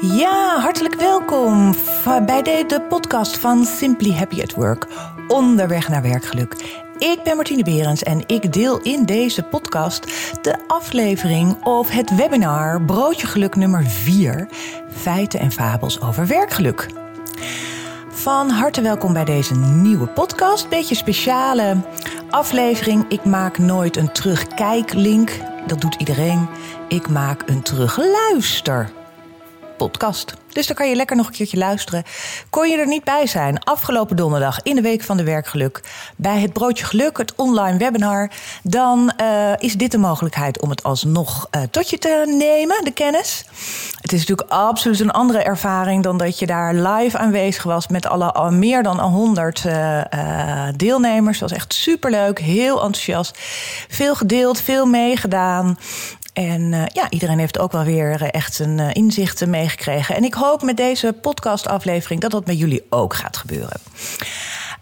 Ja, hartelijk welkom bij de podcast van Simply Happy at Work. Onderweg naar werkgeluk. Ik ben Martine Berends en ik deel in deze podcast de aflevering of het webinar Broodje Geluk nummer 4: Feiten en fabels over werkgeluk. Van harte welkom bij deze nieuwe podcast. Beetje speciale aflevering. Ik maak nooit een terugkijklink. Dat doet iedereen. Ik maak een terugluister podcast. Dus dan kan je lekker nog een keertje luisteren. Kon je er niet bij zijn afgelopen donderdag in de Week van de Werkgeluk bij het Broodje Geluk, het online webinar, dan uh, is dit de mogelijkheid om het alsnog uh, tot je te nemen, de kennis. Het is natuurlijk absoluut een andere ervaring dan dat je daar live aanwezig was met alle al meer dan 100 uh, eh, deelnemers. Dat was echt superleuk, heel enthousiast. Veel gedeeld, veel meegedaan. En uh, ja, iedereen heeft ook wel weer uh, echt een uh, inzichten meegekregen. En ik hoop met deze podcastaflevering dat dat met jullie ook gaat gebeuren.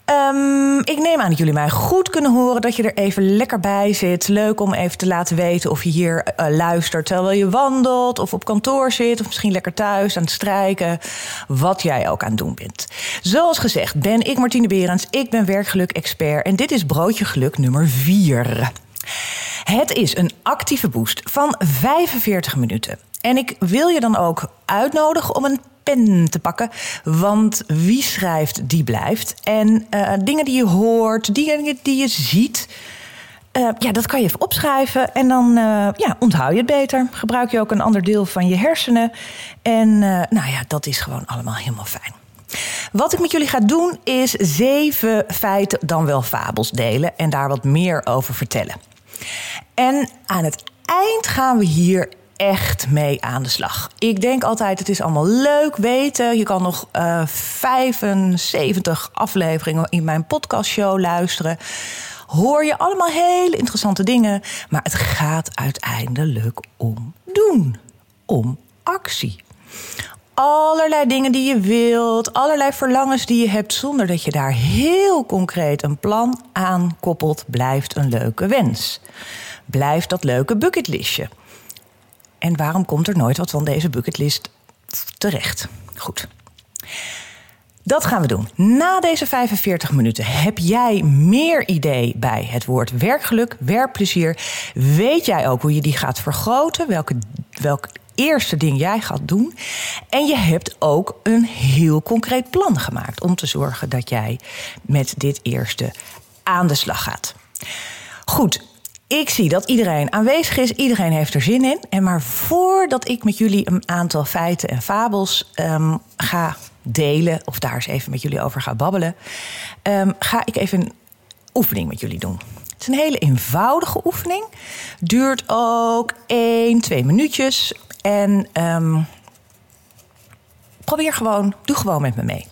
Um, ik neem aan dat jullie mij goed kunnen horen, dat je er even lekker bij zit. Leuk om even te laten weten of je hier luistert terwijl je wandelt, of op kantoor zit, of misschien lekker thuis aan het strijken. Wat jij ook aan het doen bent. Zoals gezegd ben ik Martine Berends, ik ben werkgeluk-expert en dit is Broodje Geluk nummer 4. Het is een actieve boost van 45 minuten. En ik wil je dan ook uitnodigen om een pen te pakken. Want wie schrijft, die blijft. En uh, dingen die je hoort, dingen die je ziet. Uh, ja, dat kan je even opschrijven en dan uh, ja, onthoud je het beter. Gebruik je ook een ander deel van je hersenen. En nou ja, dat is gewoon allemaal helemaal fijn. Wat ik met jullie ga doen is zeven feiten, dan wel fabels delen en daar wat meer over vertellen. En aan het eind gaan we hier echt mee aan de slag. Ik denk altijd, het is allemaal leuk weten. Je kan nog uh, eh, 75 afleveringen in mijn podcastshow luisteren. Hoor je allemaal hele interessante dingen. Maar het gaat uiteindelijk om doen. Om actie. Allerlei dingen die je wilt, allerlei verlangens die je hebt, zonder dat je daar heel concreet een plan aan koppelt, blijft een leuke wens blijft dat leuke bucketlistje. En waarom komt er nooit wat van deze bucketlist terecht? Goed. Dat gaan we doen. Na deze 45 minuten heb jij meer idee bij het woord werkgeluk, werkplezier. Weet jij ook hoe je die gaat vergroten? Welke, welk eerste ding jij gaat doen? En je hebt ook een heel concreet plan gemaakt om te zorgen dat jij met dit eerste aan de slag gaat. Goed, ik zie dat iedereen aanwezig is, iedereen heeft er zin in. En maar voordat ik met jullie een aantal feiten en fabels um, ga delen, of daar eens even met jullie over ga babbelen, um, ga ik even een oefening met jullie doen. Het is een hele eenvoudige oefening. Duurt ook 1, 2 minuutjes. En um, probeer gewoon, doe gewoon met me mee.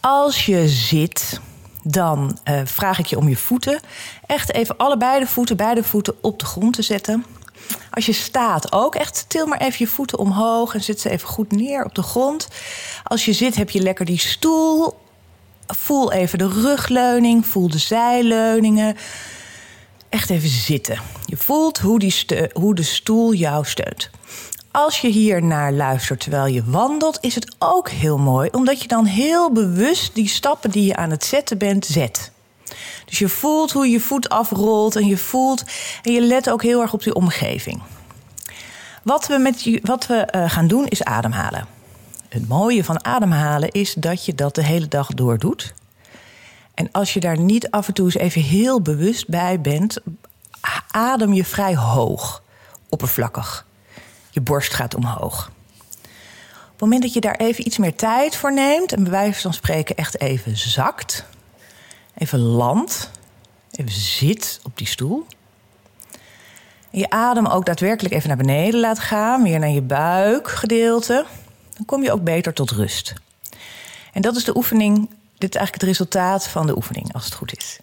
Als je zit, dan uh, vraag ik je om je voeten echt even allebei de voeten, beide voeten op de grond te zetten. Als je staat ook, echt til maar even je voeten omhoog en zet ze even goed neer op de grond. Als je zit heb je lekker die stoel. Voel even de rugleuning, voel de zijleuningen. Echt even zitten. Je voelt hoe, die hoe de stoel jou steunt. Als je hier naar luistert terwijl je wandelt, is het ook heel mooi, omdat je dan heel bewust die stappen die je aan het zetten bent, zet. Dus je voelt hoe je voet afrolt en je voelt en je let ook heel erg op die omgeving. Wat we, met, wat we uh, gaan doen is ademhalen. Het mooie van ademhalen is dat je dat de hele dag door doet. En als je daar niet af en toe eens even heel bewust bij bent, adem je vrij hoog, oppervlakkig. Je borst gaat omhoog. Op het moment dat je daar even iets meer tijd voor neemt en bij wijze van spreken echt even zakt, even land, even zit op die stoel. Je adem ook daadwerkelijk even naar beneden laat gaan, weer naar je buikgedeelte. Dan kom je ook beter tot rust. En dat is de oefening, dit is eigenlijk het resultaat van de oefening, als het goed is.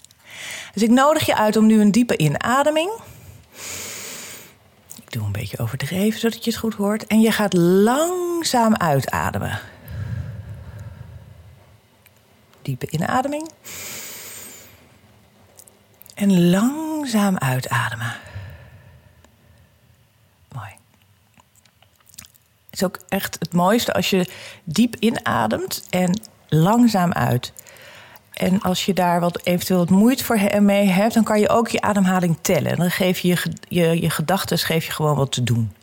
Dus ik nodig je uit om nu een diepe inademing. Ik doe een beetje overdreven zodat je het goed hoort. En je gaat langzaam uitademen. Diepe inademing. En langzaam uitademen. Mooi. is ook echt het mooiste als je diep inademt en langzaam uit. En als je daar wat, eventueel wat moeite voor mee hebt, dan kan je ook je ademhaling tellen. Dan geef je je, je, je gedachten geef je gewoon wat te doen.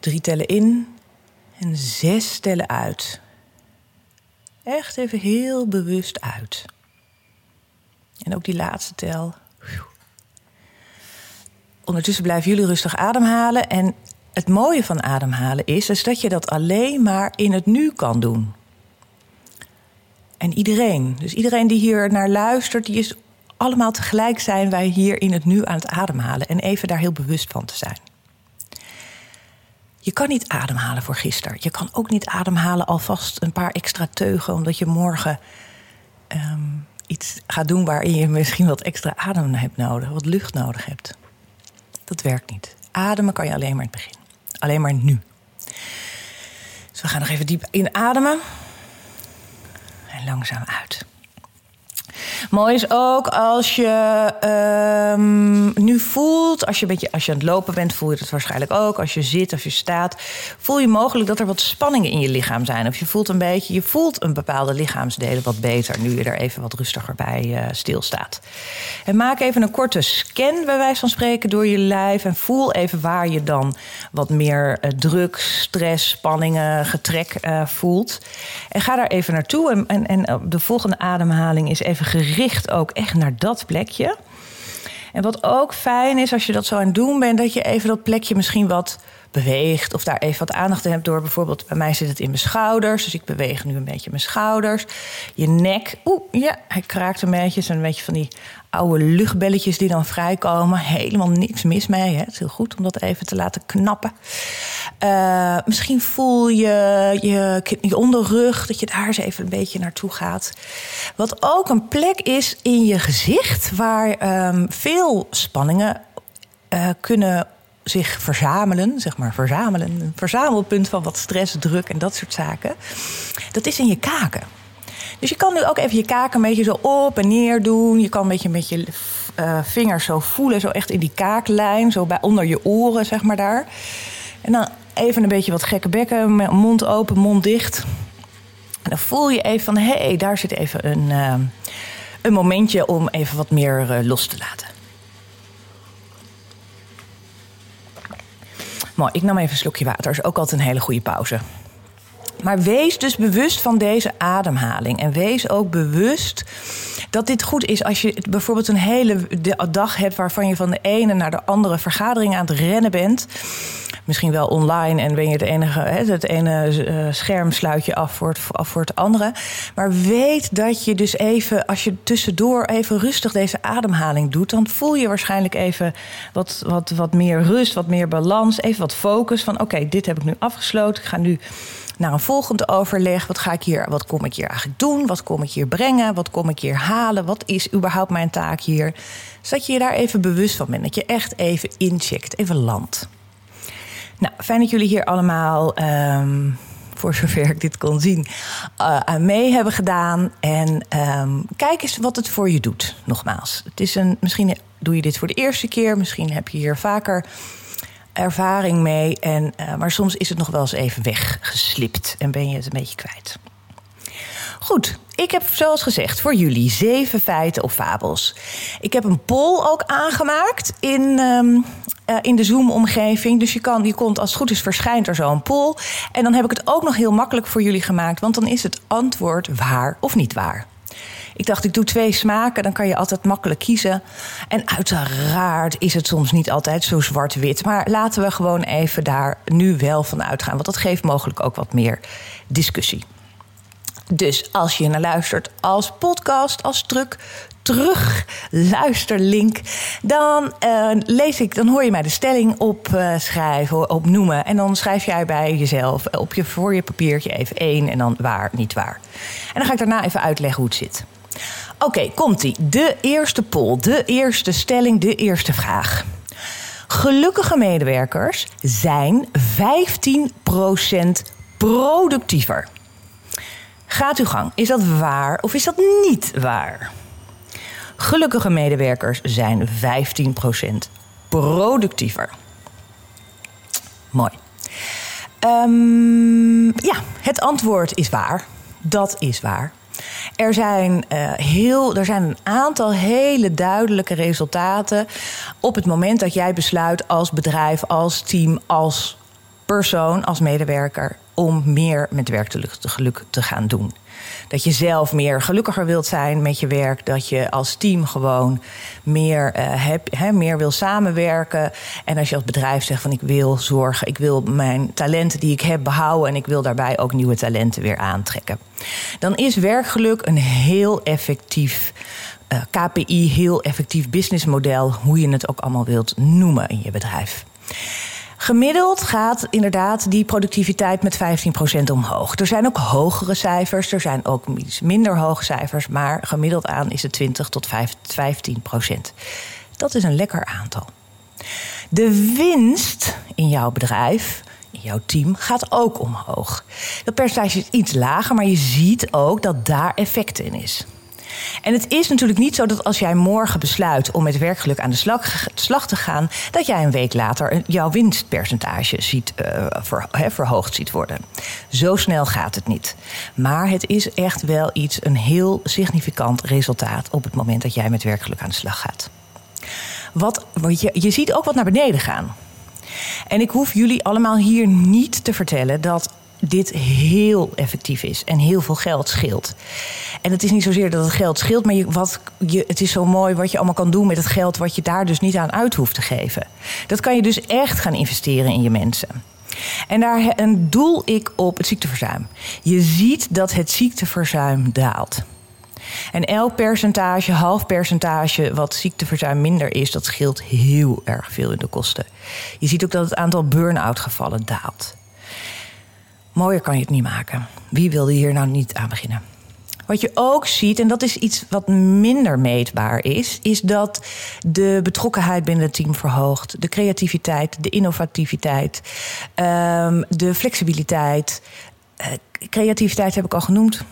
Drie tellen in en zes tellen uit. Echt even heel bewust uit. En ook die laatste tel. Ondertussen blijven jullie rustig ademhalen. En het mooie van ademhalen is, is dat je dat alleen maar in het nu kan doen. En iedereen, dus iedereen die hier naar luistert, die is allemaal tegelijk zijn wij hier in het nu aan het ademhalen. En even daar heel bewust van te zijn. Je kan niet ademhalen voor gisteren. Je kan ook niet ademhalen alvast een paar extra teugen, omdat je morgen ehm, iets gaat doen waarin je misschien wat extra adem hebt nodig, wat lucht nodig hebt. Dat werkt niet. Ademen kan je alleen maar in het begin. Alleen maar nu. Dus we gaan nog even diep inademen. En langzaam uit. Mooi is ook als je um, nu voelt, als je, een beetje, als je aan het lopen bent, voel je het waarschijnlijk ook. Als je zit of je staat, voel je mogelijk dat er wat spanningen in je lichaam zijn. Of je voelt een beetje, je voelt een bepaalde lichaamsdelen wat beter nu je er even wat rustiger bij uh, stilstaat. En maak even een korte scan, bij wijze van spreken, door je lijf. En voel even waar je dan wat meer uh, druk, stress, spanningen, getrek uh, voelt. En ga daar even naartoe. En, en, en de volgende ademhaling is even gericht richt ook echt naar dat plekje. En wat ook fijn is als je dat zo aan het doen bent, dat je even dat plekje misschien wat beweegt. Of daar even wat aandacht in hebt door bijvoorbeeld, bij mij zit het in mijn schouders. Dus ik beweeg nu een beetje mijn schouders. Je nek, oeh, ja, hij kraakt een beetje. een beetje van die oude luchtbelletjes die dan vrijkomen. Helemaal niks mis mee. Hè? Het is heel goed om dat even te laten knappen. Uh, misschien voel je, je je onderrug, dat je daar eens even een beetje naartoe gaat. Wat ook een plek is in je gezicht waar um, veel spanningen uh, kunnen zich verzamelen, zeg maar verzamelen, een verzamelpunt van wat stress, druk en dat soort zaken. Dat is in je kaken. Dus je kan nu ook even je kaken een beetje zo op en neer doen. Je kan een beetje met je uh, vingers zo voelen, zo echt in die kaaklijn, zo bij onder je oren, zeg maar daar. En dan even een beetje wat gekke bekken, mond open, mond dicht. En dan voel je even van, hé, hey, daar zit even een, uh, een momentje om even wat meer uh, los te laten. Mooi, ik nam even een slokje water. Dat is ook altijd een hele goede pauze. Maar wees dus bewust van deze ademhaling. En wees ook bewust dat dit goed is als je bijvoorbeeld een hele dag hebt waarvan je van de ene naar de andere vergadering aan het rennen bent. Misschien wel online en ben je het enige, het ene eh, scherm sluit je af voor, het, af voor het andere. Maar weet dat je dus even, als je tussendoor even rustig deze ademhaling doet, dan voel je waarschijnlijk even wat, wat, wat meer rust, wat meer balans, even wat focus van oké, dit heb ik nu afgesloten. Ik ga nu naar een volgend overleg. Wat, ga ik hier, wat kom ik hier eigenlijk doen? Wat kom ik hier brengen? Wat kom ik hier halen? Wat is überhaupt mijn taak hier? Zodat je je daar even bewust van bent. Dat je echt even incheckt, even landt. Nou, fijn dat jullie hier allemaal, um, voor zover ik dit kon zien, uh, aan mee hebben gedaan. En um, kijk eens wat het voor je doet, nogmaals. Het is een, misschien doe je dit voor de eerste keer, misschien heb je hier vaker ervaring mee. En, uh, maar soms is het nog wel eens even weggeslipt en ben je het een beetje kwijt. Goed, ik heb zoals gezegd voor jullie zeven feiten of fabels. Ik heb een poll ook aangemaakt in, um, uh, in de Zoom-omgeving. Dus je, kan, je komt, als het goed is, verschijnt er zo een poll. En dan heb ik het ook nog heel makkelijk voor jullie gemaakt, want dan is het antwoord waar of niet waar. Ik dacht, ik doe twee smaken, dan kan je altijd makkelijk kiezen. En uiteraard is het soms niet altijd zo zwart-wit. Maar laten we gewoon even daar nu wel van uitgaan. Want dat geeft mogelijk ook wat meer discussie. Dus als je naar luistert als podcast, als truc, terug luisterlink, dan uh, lees ik, dan hoor je mij de stelling opschrijven, uh, opnoemen. En dan schrijf jij bij jezelf op je, voor je papiertje even één en dan waar, niet waar. En dan ga ik daarna even uitleggen hoe het zit. Oké, komt-ie. De eerste poll, de eerste stelling, de eerste vraag. Gelukkige medewerkers zijn 15% productiever. Gaat uw gang. Is dat waar of is dat niet waar? Gelukkige medewerkers zijn 15% productiever. Mooi. Um, ja, het antwoord is waar. Dat is waar. Er zijn, uh, heel, er zijn een aantal hele duidelijke resultaten op het moment dat jij besluit als bedrijf, als team, als persoon, als medewerker om meer met werkgeluk te gaan doen. Dat je zelf meer gelukkiger wilt zijn met je werk. Dat je als team gewoon meer, uh, meer wil samenwerken. En als je als bedrijf zegt van ik wil zorgen, ik wil mijn talenten die ik heb behouden en ik wil daarbij ook nieuwe talenten weer aantrekken. Dan is werkgeluk een heel effectief eh, KPI, heel effectief businessmodel, hoe je het ook allemaal wilt noemen in je bedrijf. Gemiddeld gaat inderdaad die productiviteit met 15% omhoog. Er zijn ook hogere cijfers, er zijn ook iets minder hoge cijfers, maar gemiddeld aan is het 20 tot 15%. Dat is een lekker aantal. De winst in jouw bedrijf, in jouw team, gaat ook omhoog. Dat percentage is iets lager, maar je ziet ook dat daar effect in is. En het is natuurlijk niet zo dat als jij morgen besluit om met werkgeluk aan de slag, te gaan, dat jij een week later jouw winstpercentage ziet, ver, verhoogd ziet worden. Zo snel gaat het niet. Maar het is echt wel iets, een heel significant resultaat op het moment dat jij met werkgeluk aan de slag gaat. Wat je, je ziet ook wat naar beneden gaan. En ik hoef jullie allemaal hier niet te vertellen dat dit heel effectief is en heel veel geld scheelt. En het is niet zozeer dat het geld scheelt, maar je, wat, je, het is zo mooi wat je allemaal kan doen met het geld wat je daar dus niet aan uit hoeft te geven. Dat kan je dus echt gaan investeren in je mensen. En daar een doel ik op het ziekteverzuim. Je ziet dat het ziekteverzuim daalt. En elk percentage, half percentage, wat ziekteverzuim minder is, dat scheelt heel erg veel in de kosten. Je ziet ook dat het aantal burn-out gevallen daalt. Mooier kan je het niet maken. Wie wilde hier nou niet aan beginnen? Wat je ook ziet, en dat is iets wat minder meetbaar is, is dat de betrokkenheid binnen het team verhoogt. De creativiteit, de innovativiteit, um, de flexibiliteit. Uh, creativiteit heb ik al genoemd.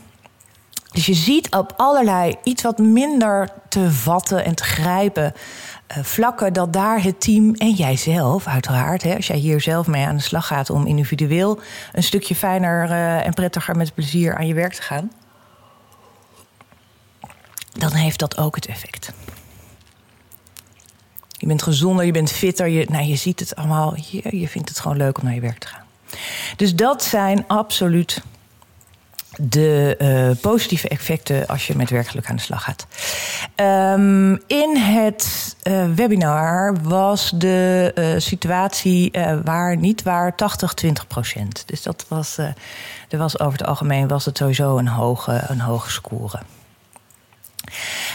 Dus je ziet op allerlei iets wat minder te vatten en te grijpen vlakken dat daar het team en jijzelf, uiteraard, hè, als jij hier zelf mee aan de slag gaat om individueel een stukje fijner uh, en prettiger met plezier aan je werk te gaan, dan heeft dat ook het effect. Je bent gezonder, je bent fitter, je, nou, je ziet het allemaal, je, je vindt het gewoon leuk om naar je werk te gaan. Dus dat zijn absoluut de uh, positieve effecten als je met werkgeluk aan de slag gaat. Um, in het uh, webinar was de uh, situatie waar niet waar 80-20 procent. Dus dat was, er was over het algemeen was het sowieso een hoge, een hoge score.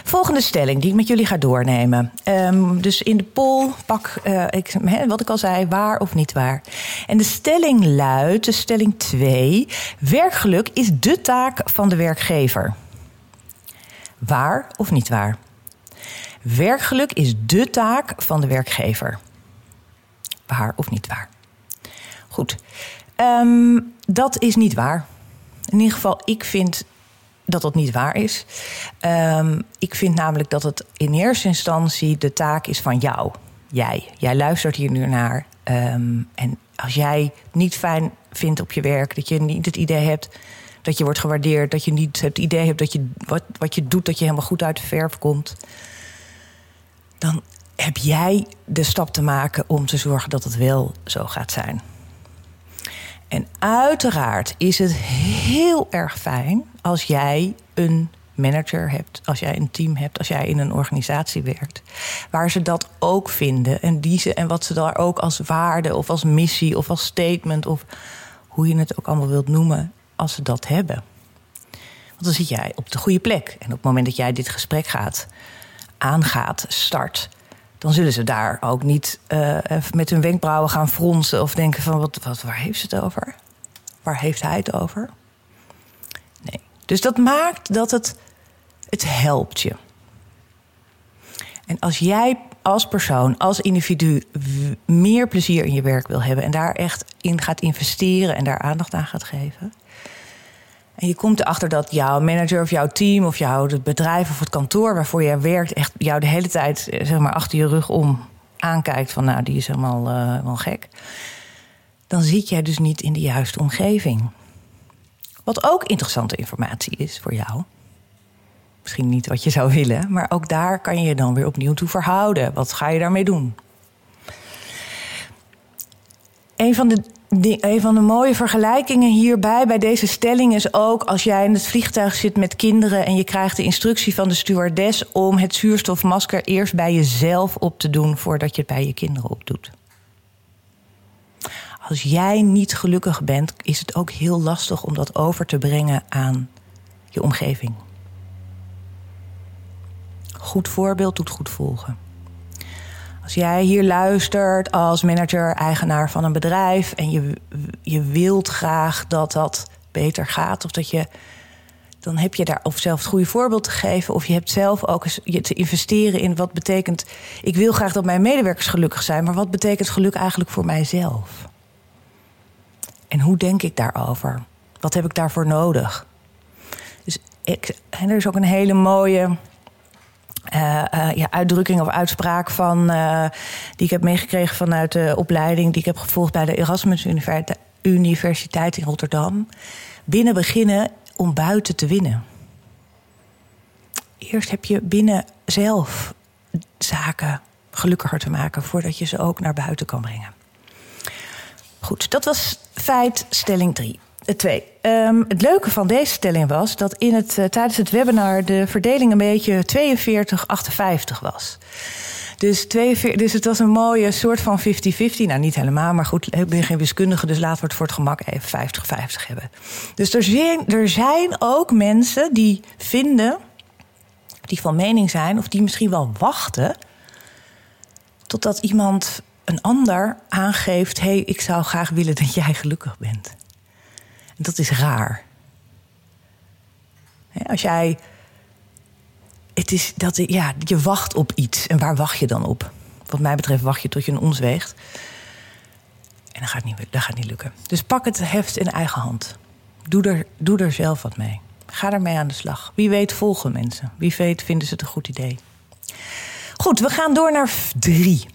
Volgende stelling die ik met jullie ga doornemen. Um, dus in de poll pak uh, ik, wat ik al zei, waar of niet waar. En de stelling luidt, de stelling 2... werkgeluk is de taak van de werkgever. Waar of niet waar? Werkgeluk is de taak van de werkgever. Waar of niet waar? Goed, um, dat is niet waar. In ieder geval, ik vind dat dat niet waar is. Um, ik vind namelijk dat het in eerste instantie de taak is van jou. Jij. Jij luistert hier nu naar. Um, en als jij niet fijn vindt op je werk, dat je niet het idee hebt dat je wordt gewaardeerd, dat je niet het idee hebt dat je wat, wat je doet, dat je helemaal goed uit de verf komt, dan heb jij de stap te maken om te zorgen dat het wel zo gaat zijn. En uiteraard is het heel erg fijn als jij een manager hebt, als jij een team hebt, als jij in een organisatie werkt, waar ze dat ook vinden en die ze en wat ze daar ook als waarde of als missie of als statement of hoe je het ook allemaal wilt noemen, als ze dat hebben. Want dan zit jij op de goede plek. En op het moment dat jij dit gesprek gaat, aangaat, start, dan zullen ze daar ook niet uh, met hun wenkbrauwen gaan fronsen of denken van wat, wat, waar heeft ze het over? Waar heeft hij het over? Nee. Dus dat maakt dat het, het helpt je. En als jij als persoon, als individu meer plezier in je werk wil hebben en daar echt in gaat investeren en daar aandacht aan gaat geven, en je komt erachter dat jouw manager of jouw team of jouw bedrijf of het kantoor waarvoor jij werkt, echt jou de hele tijd eh, zeg maar, achter je rug om aankijkt van nou, die is helemaal uh, wel gek. dan zit jij dus niet in de juiste omgeving. Wat ook interessante informatie is voor jou. Misschien niet wat je zou willen, maar ook daar kan je je dan weer opnieuw toe verhouden. Wat ga je daarmee doen? Een van de, een van de mooie vergelijkingen hierbij, bij deze stelling, is ook als jij in het vliegtuig zit met kinderen en je krijgt de instructie van de stewardess om het zuurstofmasker eerst bij jezelf op te doen voordat je het bij je kinderen opdoet. Als jij niet gelukkig bent, is het ook heel lastig om dat over te brengen aan je omgeving. Goed voorbeeld doet goed volgen. Als jij hier luistert als manager, eigenaar van een bedrijf en je, je wilt graag dat dat beter gaat, of dat je, dan heb je daar of zelf het goede voorbeeld te geven, of je hebt zelf ook eens je te investeren in wat betekent. Ik wil graag dat mijn medewerkers gelukkig zijn, maar wat betekent geluk eigenlijk voor mijzelf? En hoe denk ik daarover? Wat heb ik daarvoor nodig? Dus ik, en er is ook een hele mooie uh, ja, uitdrukking of uitspraak van, uh, die ik heb meegekregen vanuit de opleiding die ik heb gevolgd bij de Erasmus Universiteit in Rotterdam. Binnen beginnen om buiten te winnen. Eerst heb je binnen zelf zaken gelukkiger te maken voordat je ze ook naar buiten kan brengen. Goed, dat was feit stelling 3. 2. Um, het leuke van deze stelling was dat in het, uh, tijdens het webinar de verdeling een beetje 42-58 was. Dus, 42, dus het was een mooie soort van 50-50. Nou, niet helemaal, maar goed, ik ben geen wiskundige, dus laten we het voor het gemak even 50-50 hebben. Dus er zijn, er zijn ook mensen die vinden, die van mening zijn, of die misschien wel wachten totdat iemand, een ander, aangeeft: hé, hey, ik zou graag willen dat jij gelukkig bent. Dat is raar. Als jij. Het is dat ja, je wacht op iets. En waar wacht je dan op? Wat mij betreft wacht je tot je een ons weegt. En dat gaat, niet, dat gaat niet lukken. Dus pak het heft in eigen hand. Doe er, doe er zelf wat mee. Ga ermee aan de slag. Wie weet volgen mensen. Wie weet vinden ze het een goed idee. Goed, we gaan door naar drie.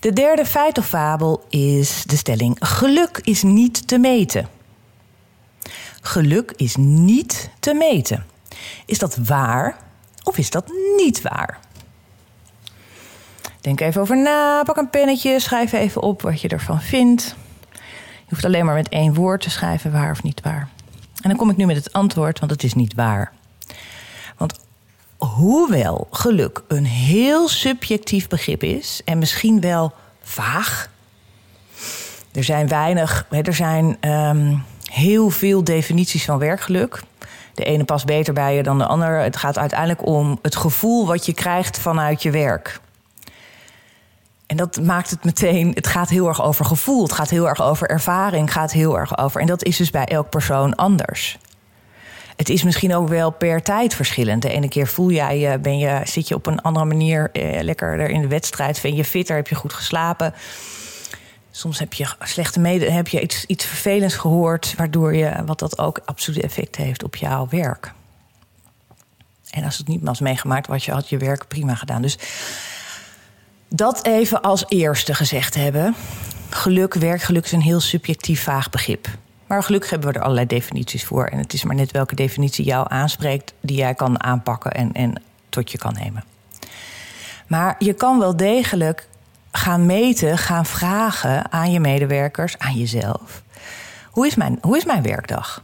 De derde feit of fabel is de stelling: geluk is niet te meten. Geluk is niet te meten. Is dat waar of is dat niet waar? Denk even over na, pak een pennetje, schrijf even op wat je ervan vindt. Je hoeft alleen maar met één woord te schrijven waar of niet waar. En dan kom ik nu met het antwoord, want het is niet waar. Want hoewel geluk een heel subjectief begrip is en misschien wel vaag. Er zijn weinig, er zijn um, heel veel definities van werkgeluk. De ene past beter bij je dan de ander. Het gaat uiteindelijk om het gevoel wat je krijgt vanuit je werk. En dat maakt het meteen, het gaat heel erg over gevoel, het gaat heel erg over ervaring, het gaat heel erg over. En dat is dus bij elk persoon anders. Het is misschien ook wel per tijd verschillend. De ene keer voel jij, ben je, zit je op een andere manier eh, lekkerder in de wedstrijd, vind je fitter, heb je goed geslapen. Soms heb je slechte mede, heb je iets, iets vervelends gehoord, waardoor je, wat dat ook absoluut effect heeft op jouw werk. En als het niet was meegemaakt, was je had je werk prima gedaan. Dus dat even als eerste gezegd hebben. Geluk, werkgeluk is een heel subjectief vaag begrip. Maar gelukkig hebben we er allerlei definities voor. En het is maar net welke definitie jou aanspreekt, die jij kan aanpakken en, en tot je kan nemen. Maar je kan wel degelijk gaan meten, gaan vragen aan je medewerkers, aan jezelf. Hoe is mijn, hoe is mijn werkdag?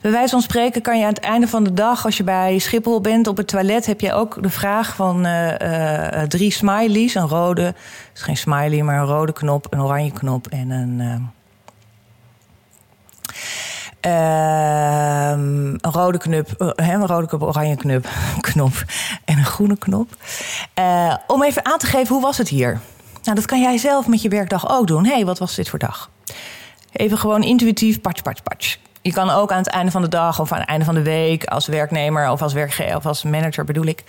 Bij wijze van spreken kan je aan het einde van de dag, als je bij Schiphol bent op het toilet, heb je ook de vraag van uh, uh, drie smileys. Een rode, is geen smiley, maar een rode knop, een oranje knop en een. Een rode knop, een rode knop, oranje knop, knop en een groene knop. Uh, om even aan te geven, hoe was het hier? Nou, dat kan jij zelf met je werkdag ook doen. Hey, wat was dit voor dag? Even gewoon intuïtief, patch, patch, patch. Je kan ook aan het einde van de dag of aan het einde van de week... als werknemer of als werkgever of als manager bedoel ik...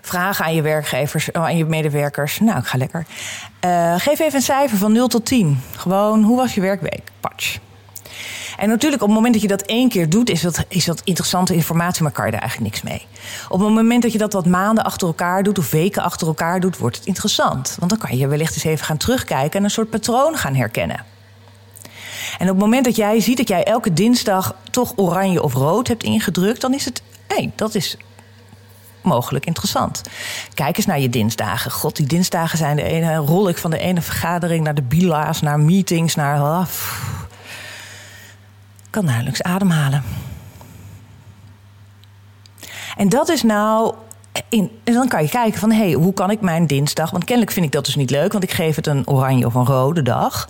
vragen aan je werkgevers, aan je medewerkers. Nou, ik ga lekker. Geef even een cijfer van 0 tot 10. Gewoon, hoe was je werkweek? Patch. En natuurlijk, op het moment dat je dat één keer doet, is dat, is dat interessante informatie, maar kan je daar eigenlijk niks mee. Op het moment dat je dat wat maanden achter elkaar doet of weken achter elkaar doet, wordt het interessant. Want dan kan je wellicht eens even gaan terugkijken en een soort patroon gaan herkennen. En op het moment dat jij ziet dat jij elke dinsdag toch oranje of rood hebt ingedrukt, dan is het, hé, hey, dat is mogelijk interessant. Kijk eens naar je dinsdagen. God, die dinsdagen zijn de ene, rol ik van de ene vergadering naar de bila's, naar meetings, naar. Oh, kan nauwelijks ademhalen. En dat is nou. In, en dan kan je kijken van, hé, hey, hoe kan ik mijn dinsdag... want kennelijk vind ik dat dus niet leuk... want ik geef het een oranje of een rode dag.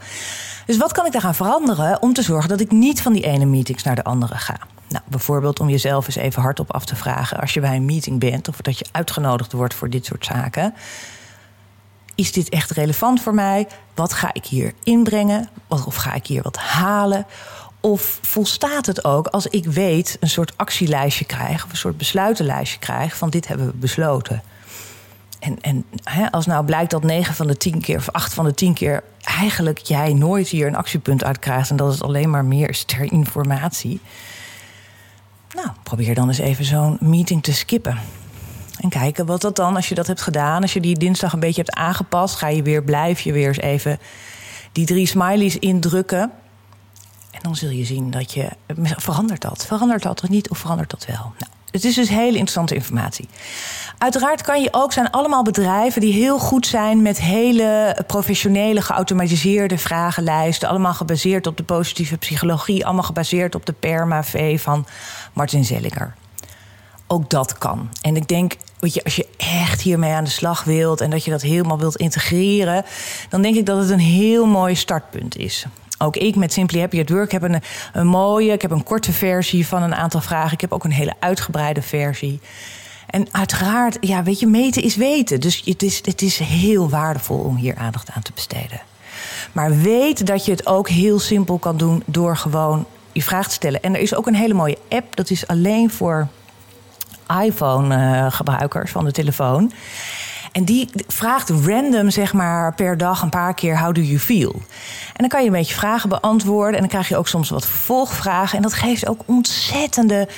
Dus wat kan ik daaraan veranderen om te zorgen... dat ik niet van die ene meetings naar de andere ga? Nou, bijvoorbeeld om jezelf eens even hardop af te vragen... als je bij een meeting bent of dat je uitgenodigd wordt voor dit soort zaken... is dit echt relevant voor mij? Wat ga ik hier inbrengen? Of ga ik hier wat halen? Of volstaat het ook als ik weet, een soort actielijstje krijg, of een soort besluitenlijstje krijg van dit hebben we besloten? En, en hè, als nou blijkt dat 9 van de 10 keer of 8 van de 10 keer eigenlijk jij nooit hier een actiepunt uit krijgt en dat het alleen maar meer is ter informatie. Nou, probeer dan eens even zo'n meeting te skippen. En kijken wat dat dan, als je dat hebt gedaan, als je die dinsdag een beetje hebt aangepast, ga je weer, blijf je weer eens even die drie smileys indrukken. Dan zul je zien dat je. Verandert dat? Verandert dat niet? Of verandert dat wel? Nou, het is dus hele interessante informatie. Uiteraard kan je ook zijn allemaal bedrijven die heel goed zijn met hele professionele geautomatiseerde vragenlijsten. Allemaal gebaseerd op de positieve psychologie. Allemaal gebaseerd op de PERMA-V van Martin Zellinger. Ook dat kan. En ik denk, weet je, als je echt hiermee aan de slag wilt en dat je dat helemaal wilt integreren, dan denk ik dat het een heel mooi startpunt is. Ook ik met Simply Happy at Work heb een, een mooie, ik heb een korte versie van een aantal vragen. Ik heb ook een hele uitgebreide versie. En uiteraard, ja, weet je, meten is weten. Dus het is, het is heel waardevol om hier aandacht aan te besteden. Maar weet dat je het ook heel simpel kan doen door gewoon je vraag te stellen. En er is ook een hele mooie app, dat is alleen voor iPhone-gebruikers van de telefoon. En die vraagt random, zeg maar, per dag een paar keer: How do you feel? En dan kan je een beetje vragen beantwoorden. En dan krijg je ook soms wat vervolgvragen. En dat geeft ook ontzettende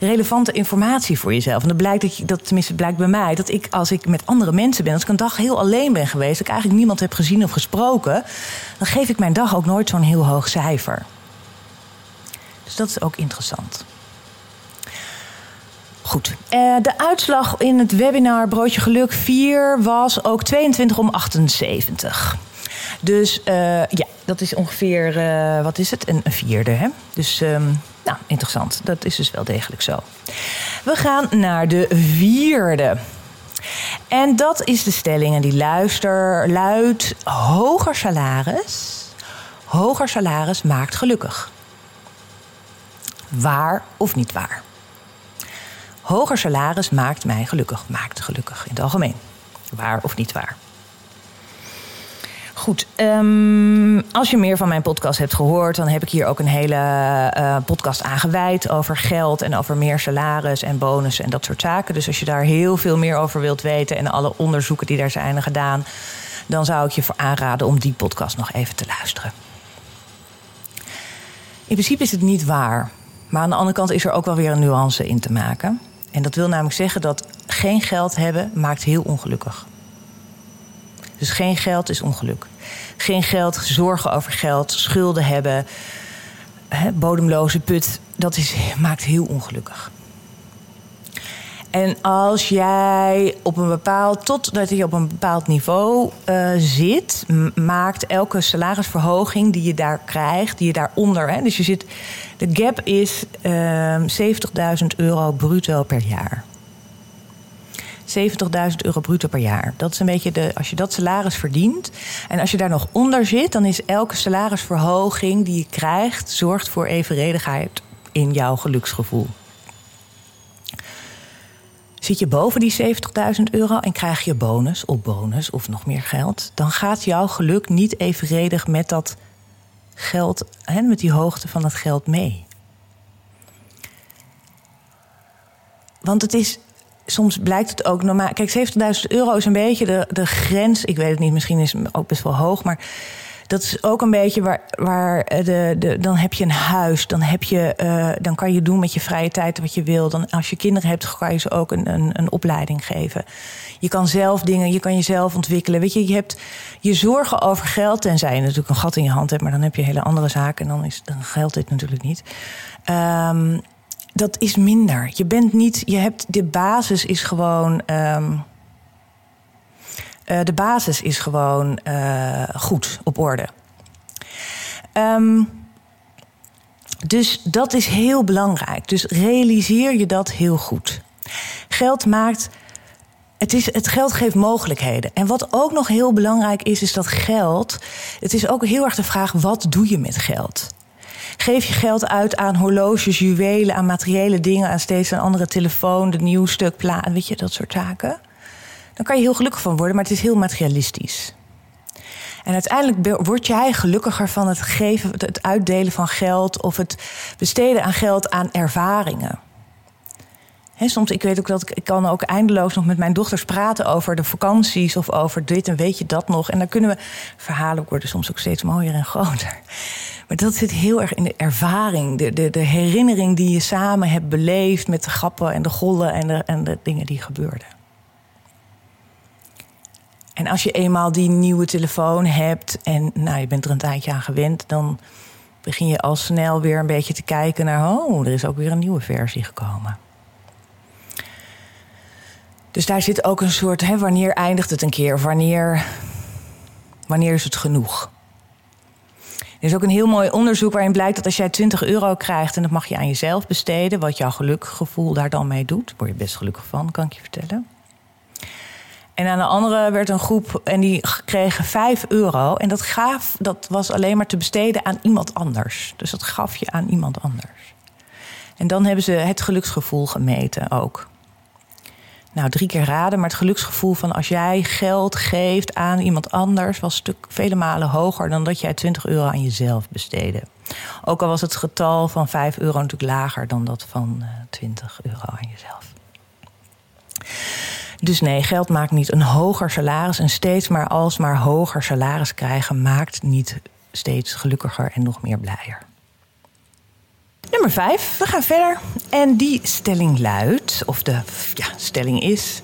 relevante informatie voor jezelf. En dat blijkt dat dat tenminste blijkt bij mij, dat ik als ik met andere mensen ben, als ik een dag heel alleen ben geweest, dat ik eigenlijk niemand heb gezien of gesproken, dan geef ik mijn dag ook nooit zo'n heel hoog cijfer. Dus dat is ook interessant. Goed. Uh, de uitslag in het webinar Broodje Geluk 4 was ook 22 om 78. Dus uh, ja, dat is ongeveer, uh, wat is het? Een, een vierde. Hè? Dus um, nou, interessant. Dat is dus wel degelijk zo. We gaan naar de vierde. En dat is de stelling en die luister, luidt: hoger salaris. Hoger salaris maakt gelukkig. Waar of niet waar? Hoger salaris maakt mij gelukkig. Maakt gelukkig in het algemeen. Waar of niet waar? Goed, um, als je meer van mijn podcast hebt gehoord, dan heb ik hier ook een hele uh, podcast aangeweid over geld en over meer salaris en bonussen en dat soort zaken. Dus als je daar heel veel meer over wilt weten en alle onderzoeken die daar zijn gedaan, dan zou ik je voor aanraden om die podcast nog even te luisteren. In principe is het niet waar, maar aan de andere kant is er ook wel weer een nuance in te maken. En dat wil namelijk zeggen dat geen geld hebben maakt heel ongelukkig. Dus geen geld is ongeluk. Geen geld, zorgen over geld, schulden hebben, bodemloze put, dat is, maakt heel ongelukkig. En als jij op een bepaald, totdat je op een bepaald niveau uh, zit, maakt elke salarisverhoging die je daar krijgt, die je daaronder, hè, dus je zit, de gap is uh, ehm, 70.000 euro bruto per jaar. 70.000 euro bruto per jaar. Dat is een beetje de, als je dat salaris verdient. En als je daar nog onder zit, dan is elke salarisverhoging die je krijgt, zorgt voor evenredigheid in jouw geluksgevoel. Zit je boven die 70.000 euro en krijg je bonus op bonus of nog meer geld, dan gaat jouw geluk niet evenredig met dat geld, hè, met die hoogte van dat geld mee. Want het is, soms blijkt het ook normaal. Kijk, 70.000 euro is een beetje de, de grens. Ik weet het niet, misschien is het ook best wel hoog, maar dat is ook een beetje waar, waar de, de, dan heb je een huis, dan, heb je, uh, dan kan je doen met je vrije tijd wat je wil. Dan, als je kinderen hebt, kan je ze ook een, een, een opleiding geven. Je kan zelf dingen, je kan jezelf ontwikkelen. Weet je, je hebt je zorgen over geld, tenzij je natuurlijk een gat in je hand hebt, maar dan heb je hele andere zaken en dan, is, dan geldt dit natuurlijk niet. Um, dat is minder. Je bent niet, je hebt, de basis is gewoon. Um, uh, de basis is gewoon uh, goed op orde. Um, dus dat is heel belangrijk. Dus realiseer je dat heel goed. Geld maakt. Het, is, het geld geeft mogelijkheden. En wat ook nog heel belangrijk is, is dat geld. Het is ook heel erg de vraag: wat doe je met geld? Geef je geld uit aan horloges, juwelen, aan materiële dingen, aan steeds een andere telefoon, de nieuw stuk plaat, weet je, dat soort zaken. Dan kan je heel gelukkig van worden, maar het is heel materialistisch. En uiteindelijk word jij gelukkiger van het geven, het uitdelen van geld of het besteden aan geld aan ervaringen. He, soms, ik weet ook dat ik, kan ook eindeloos nog met mijn dochters praten over de vakanties of over dit en weet je dat nog. En dan kunnen we, verhalen worden soms ook steeds mooier en groter. Maar dat zit heel erg in de ervaring, de, de, de herinnering die je samen hebt beleefd met de grappen en de gollen en de, en de dingen die gebeurden. En als je eenmaal die nieuwe telefoon hebt en nou, je bent er een tijdje aan gewend, dan begin je al snel weer een beetje te kijken naar, oh, er is ook weer een nieuwe versie gekomen. Dus daar zit ook een soort, hè, wanneer eindigt het een keer? Wanneer, wanneer is het genoeg? Er is ook een heel mooi onderzoek waarin blijkt dat als jij 20 euro krijgt en dat mag je aan jezelf besteden, wat jouw gelukgevoel daar dan mee doet, word je best gelukkig van, kan ik je vertellen. En aan de andere werd een groep en die kregen 5 euro. En dat, gaf, dat was alleen maar te besteden aan iemand anders. Dus dat gaf je aan iemand anders. En dan hebben ze het geluksgevoel gemeten ook. Nou, drie keer raden, maar het geluksgevoel van als jij geld geeft aan iemand anders was een stuk vele malen hoger dan dat jij 20 euro aan jezelf besteedde. Ook al was het getal van 5 euro natuurlijk lager dan dat van 20 euro aan jezelf. Dus nee, geld maakt niet een hoger salaris. En steeds maar alsmaar hoger salaris krijgen maakt niet steeds gelukkiger en nog meer blijer. Nummer 5, we gaan verder. En die stelling luidt, of de ja, stelling is: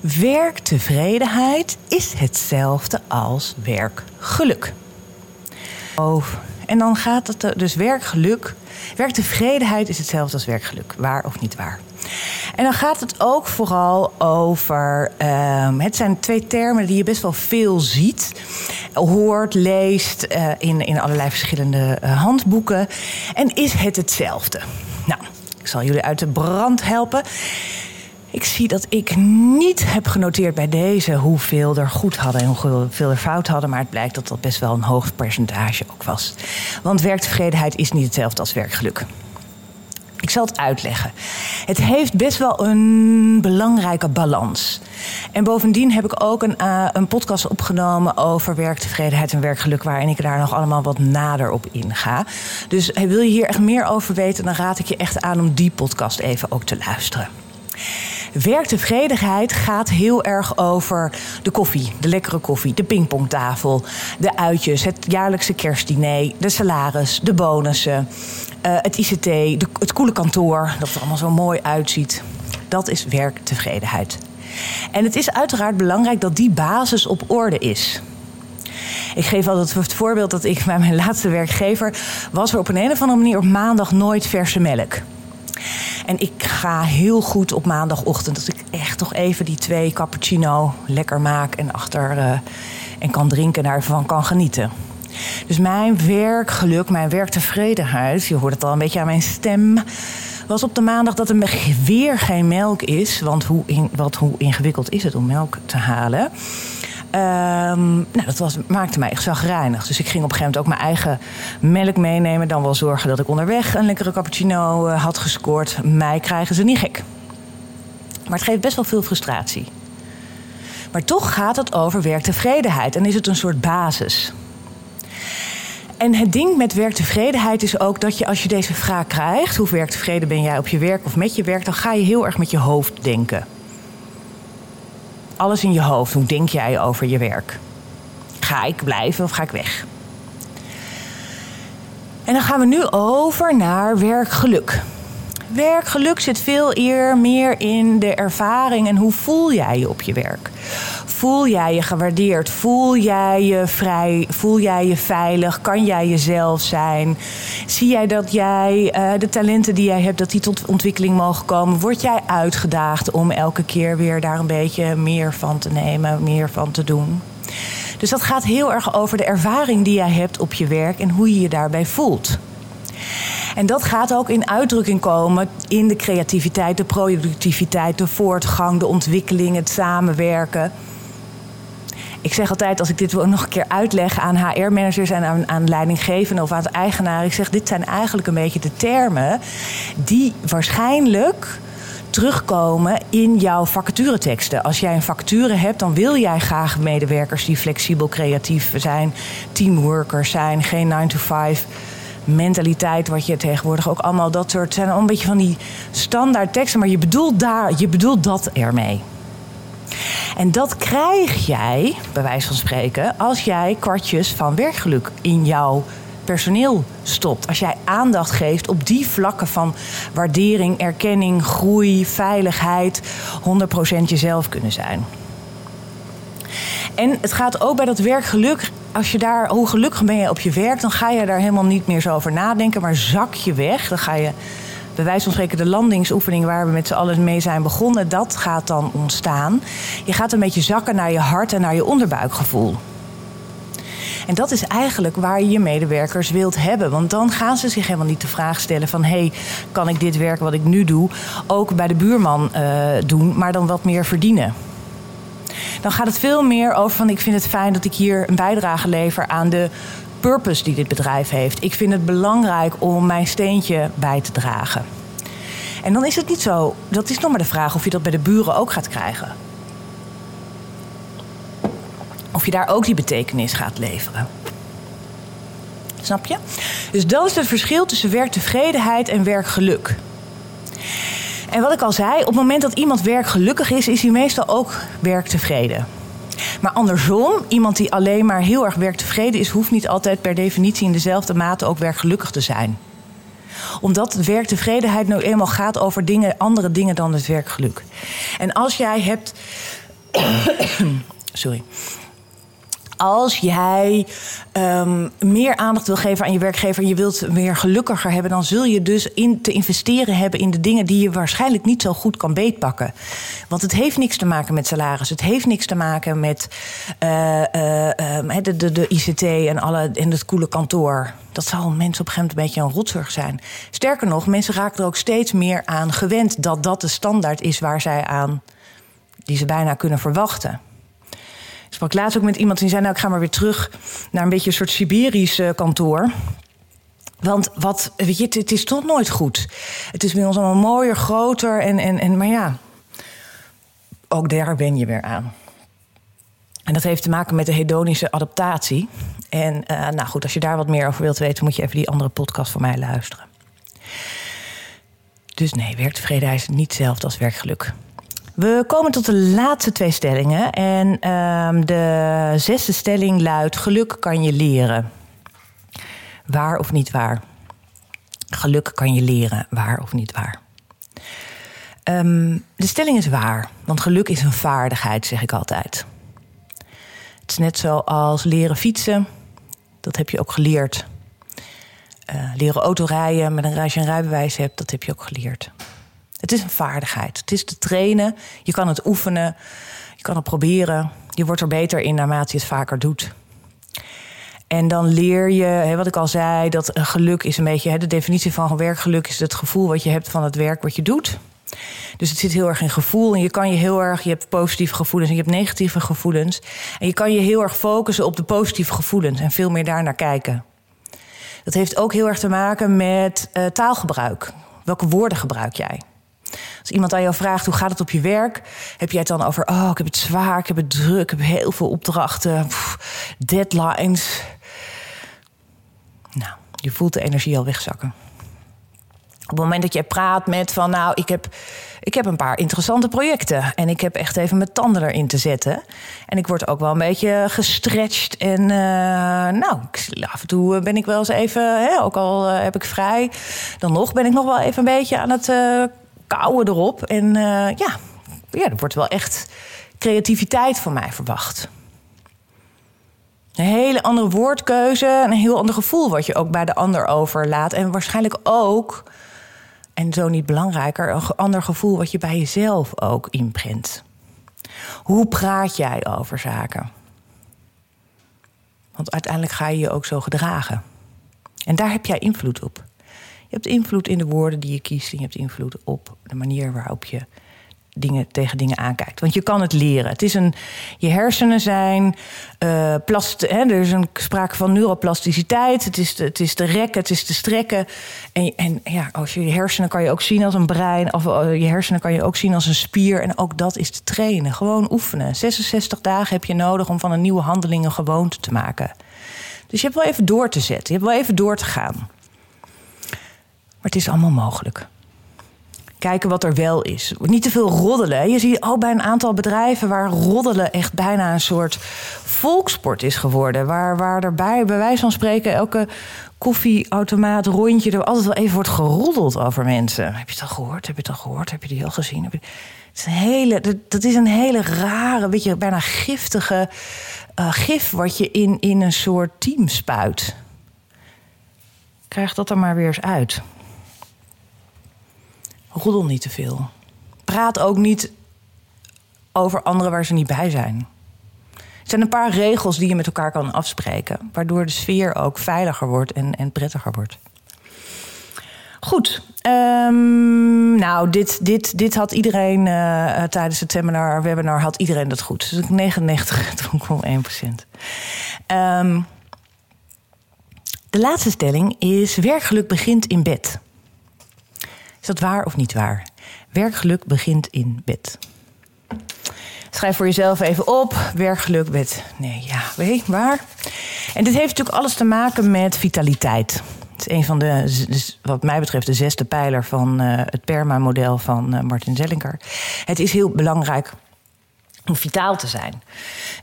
werktevredenheid is hetzelfde als werkgeluk. Oh, en dan gaat het dus werkgeluk. Werktevredenheid is hetzelfde als werkgeluk, waar of niet waar? En dan gaat het ook vooral over. Um, het zijn twee termen die je best wel veel ziet, hoort, leest uh, in, in allerlei verschillende uh, handboeken. En is het hetzelfde? Nou, ik zal jullie uit de brand helpen. Ik zie dat ik niet heb genoteerd bij deze hoeveel er goed hadden en hoeveel er fout hadden. Maar het blijkt dat dat best wel een hoog percentage ook was. Want werktevredenheid is niet hetzelfde als werkgeluk. Ik zal het uitleggen. Het heeft best wel een belangrijke balans. En bovendien heb ik ook een, uh, een podcast opgenomen over werktevredenheid en werkgeluk, waarin ik daar nog allemaal wat nader op inga. Dus wil je hier echt meer over weten, dan raad ik je echt aan om die podcast even ook te luisteren. Werktevredenheid gaat heel erg over de koffie, de lekkere koffie, de pingpongtafel, de uitjes, het jaarlijkse kerstdiner, de salaris, de bonussen, uh, het ICT, de, het koele kantoor, dat er allemaal zo mooi uitziet. Dat is werktevredenheid. En het is uiteraard belangrijk dat die basis op orde is. Ik geef altijd het voorbeeld dat ik bij mijn laatste werkgever was er op een, een of andere manier op maandag nooit verse melk. En ik ga heel goed op maandagochtend dat ik echt toch even die twee cappuccino lekker maak en achter uh, en kan drinken en daarvan kan genieten. Dus mijn werkgeluk, mijn werktevredenheid, je hoort het al een beetje aan mijn stem, was op de maandag dat er weer geen melk is. Want hoe, in, wat, hoe ingewikkeld is het om melk te halen? Um, nou, dat was, maakte mij echt zagrijnig. Dus ik ging op een gegeven moment ook mijn eigen melk meenemen. Dan wel zorgen dat ik onderweg een lekkere cappuccino uh, had gescoord. Mij krijgen ze niet gek. Maar het geeft best wel veel frustratie. Maar toch gaat het over werktevredenheid en is het een soort basis. En het ding met werktevredenheid is ook dat je als je deze vraag krijgt, hoe werktevreden ben jij op je werk of met je werk, dan ga je heel erg met je hoofd denken alles in je hoofd. Hoe denk jij over je werk? Ga ik blijven of ga ik weg? En dan gaan we nu over naar werkgeluk. Werkgeluk zit veel eer meer in de ervaring en hoe voel jij je op je werk. Voel jij je gewaardeerd? Voel jij je vrij? Voel jij je veilig? Kan jij jezelf zijn? Zie jij dat jij uh, de talenten die jij hebt, dat die tot ontwikkeling mogen komen? Word jij uitgedaagd om elke keer weer daar een beetje meer van te nemen, meer van te doen? Dus dat gaat heel erg over de ervaring die jij hebt op je werk en hoe je je daarbij voelt. En dat gaat ook in uitdrukking komen in de creativiteit, de productiviteit, de voortgang, de ontwikkeling, het samenwerken. Ik zeg altijd, als ik dit nog een keer uitleg aan HR-managers en aan, aan leidinggevenden of aan de eigenaar, ik zeg, dit zijn eigenlijk een beetje de termen die waarschijnlijk terugkomen in jouw vacatureteksten. Als jij een vacature hebt, dan wil jij graag medewerkers die flexibel creatief zijn, teamworkers zijn, geen 9 to 5 mentaliteit, wat je tegenwoordig ook allemaal dat soort zijn een beetje van die standaard teksten, maar je bedoelt daar, je bedoelt dat ermee. En dat krijg jij, bij wijze van spreken, als jij kwartjes van werkgeluk in jouw personeel stopt. Als jij aandacht geeft op die vlakken van waardering, erkenning, groei, veiligheid, 100% jezelf kunnen zijn. En het gaat ook bij dat werkgeluk. Als je daar, hoe gelukkig ben je op je werk, dan ga je daar helemaal niet meer zo over nadenken, maar zak je weg. Dan ga je bij wijze van spreken de landingsoefening waar we met z'n allen mee zijn begonnen, dat gaat dan ontstaan. Je gaat een beetje zakken naar je hart en naar je onderbuikgevoel. En dat is eigenlijk waar je je medewerkers wilt hebben. Want dan gaan ze zich helemaal niet de vraag stellen van... hé, hey, kan ik dit werk wat ik nu doe ook bij de buurman uh, doen... maar dan wat meer verdienen? Dan gaat het veel meer over van... ik vind het fijn dat ik hier een bijdrage lever aan de purpose die dit bedrijf heeft. Ik vind het belangrijk om mijn steentje bij te dragen. En dan is het niet zo, dat is nog maar de vraag of je dat bij de buren ook gaat krijgen. Of je daar ook die betekenis gaat leveren. Snap je? Dus dat is het verschil tussen werktevredenheid en werkgeluk. En wat ik al zei, op het moment dat iemand werkgelukkig is, is hij meestal ook werktevreden. Maar andersom, iemand die alleen maar heel erg werktevreden is, hoeft niet altijd per definitie in dezelfde mate ook werkgelukkig te zijn. Omdat werktevredenheid nou eenmaal gaat over dingen, andere dingen dan het werkgeluk. En als jij hebt. Sorry als jij um, meer aandacht wil geven aan je werkgever en je wilt meer gelukkiger hebben, dan zul je dus in te investeren hebben in de dingen die je waarschijnlijk niet zo goed kan beetpakken. Want het heeft niks te maken met salaris. Het heeft niks te maken met uh, uh, de, de, de ICT en, alle, en het coole kantoor. Dat zal mensen op een gegeven moment een beetje een rotzorg zijn. Sterker nog, mensen raken er ook steeds meer aan gewend dat dat de standaard is waar zij aan, die ze bijna kunnen verwachten. Sprak laatst ook met iemand die zei: Nou, ik ga maar weer terug naar een beetje een soort Siberisch uh, kantoor. Want wat, weet je, het, is toch nooit goed. Het is bij ons allemaal mooier, groter. En, en, en, maar ja, ook daar ben je weer aan. En dat heeft te maken met de hedonische adaptatie. En uh, nou goed, als je daar wat meer over wilt weten, moet je even die andere podcast van mij luisteren. Dus nee, werktevredenheid is niet hetzelfde als werkgeluk. We komen tot de laatste twee stellingen. En uh, de zesde stelling luidt: geluk kan je leren. Waar of niet waar? Geluk kan je leren, waar of niet waar? Um, de stelling is waar, want geluk is een vaardigheid, zeg ik altijd. Het is net zoals leren fietsen, dat heb je ook geleerd. Uh, leren autorijden met een, als je een rijbewijs hebt, dat heb je ook geleerd. Het is een vaardigheid. Het is te trainen. Je kan het oefenen. Je kan het proberen. Je wordt er beter in naarmate je het vaker doet. En dan leer je, wat ik al zei, dat geluk is een beetje de definitie van werkgeluk is het gevoel wat je hebt van het werk wat je doet. Dus het zit heel erg in gevoel. En je kan je heel erg, je hebt positieve gevoelens en je hebt negatieve gevoelens. En je kan je heel erg focussen op de positieve gevoelens en veel meer daar naar kijken. Dat heeft ook heel erg te maken met uh, taalgebruik. Welke woorden gebruik jij? Als iemand aan jou vraagt hoe gaat het op je werk, heb jij het dan over: oh, ik heb het zwaar, ik heb het druk, ik heb heel veel opdrachten, deadlines. Nou, je voelt de energie al wegzakken. Op het moment dat jij praat met van nou, ik heb, ik heb een paar interessante projecten. En ik heb echt even mijn tanden erin te zetten. En ik word ook wel een beetje gestretched. En uh, nou, af en toe ben ik wel eens even, hè, ook al heb ik vrij, dan nog ben ik nog wel even een beetje aan het uh, kouwen erop. En uh, ja, ja, er wordt wel echt creativiteit van mij verwacht. Een hele andere woordkeuze, een heel ander gevoel wat je ook bij de ander overlaat. En waarschijnlijk ook, en zo niet belangrijker, een ander gevoel wat je bij jezelf ook inprint. Hoe praat jij over zaken? Want uiteindelijk ga je je ook zo gedragen. En daar heb jij invloed op. Je hebt invloed in de woorden die je kiest en je hebt invloed op de manier waarop je dingen, tegen dingen aankijkt. Want je kan het leren. Het is een, je hersenen zijn uh, plast, hè, er is een sprake van neuroplasticiteit. Het is, de, het is de rekken, het is de strekken. En, en ja, als je, je hersenen kan je ook zien als een brein. Of uh, je hersenen kan je ook zien als een spier. En ook dat is te trainen. Gewoon oefenen. 66 dagen heb je nodig om van een nieuwe handeling een gewoonte te maken. Dus je hebt wel even door te zetten. Je hebt wel even door te gaan. Maar het is allemaal mogelijk kijken wat er wel is. Niet te veel roddelen. Je ziet ook bij een aantal bedrijven waar roddelen echt bijna een soort volksport is geworden. Waar, waar er bij, wijze van spreken, elke koffieautomaat, rondje, er altijd wel even wordt geroddeld over mensen. Heb je het al gehoord? Heb je het al gehoord? Heb je die al gezien? Het is een hele, dat is een hele rare, beetje bijna giftige uh, gif wat je in, in een soort team spuit. Krijg dat er maar weer eens uit. Roddel niet te veel. Praat ook niet over anderen waar ze niet bij zijn. Er zijn een paar regels die je met elkaar kan afspreken, waardoor de sfeer ook veiliger wordt en, en prettiger wordt. Goed. Um, nou, dit, dit, dit had iedereen uh, tijdens het seminar, webinar, had iedereen dat goed. Dus 99,1 procent. Um, de laatste stelling is: werkgeluk begint in bed. Dat waar of niet waar? Werkgeluk begint in bed. Schrijf voor jezelf even op. Werkgeluk, bed. Nee, ja, weet waar? En dit heeft natuurlijk alles te maken met vitaliteit. Het is een van de, dus wat mij betreft, de zesde pijler van uh, het PERMA-model van uh, Martin Zellinger. Het is heel belangrijk om vitaal te zijn.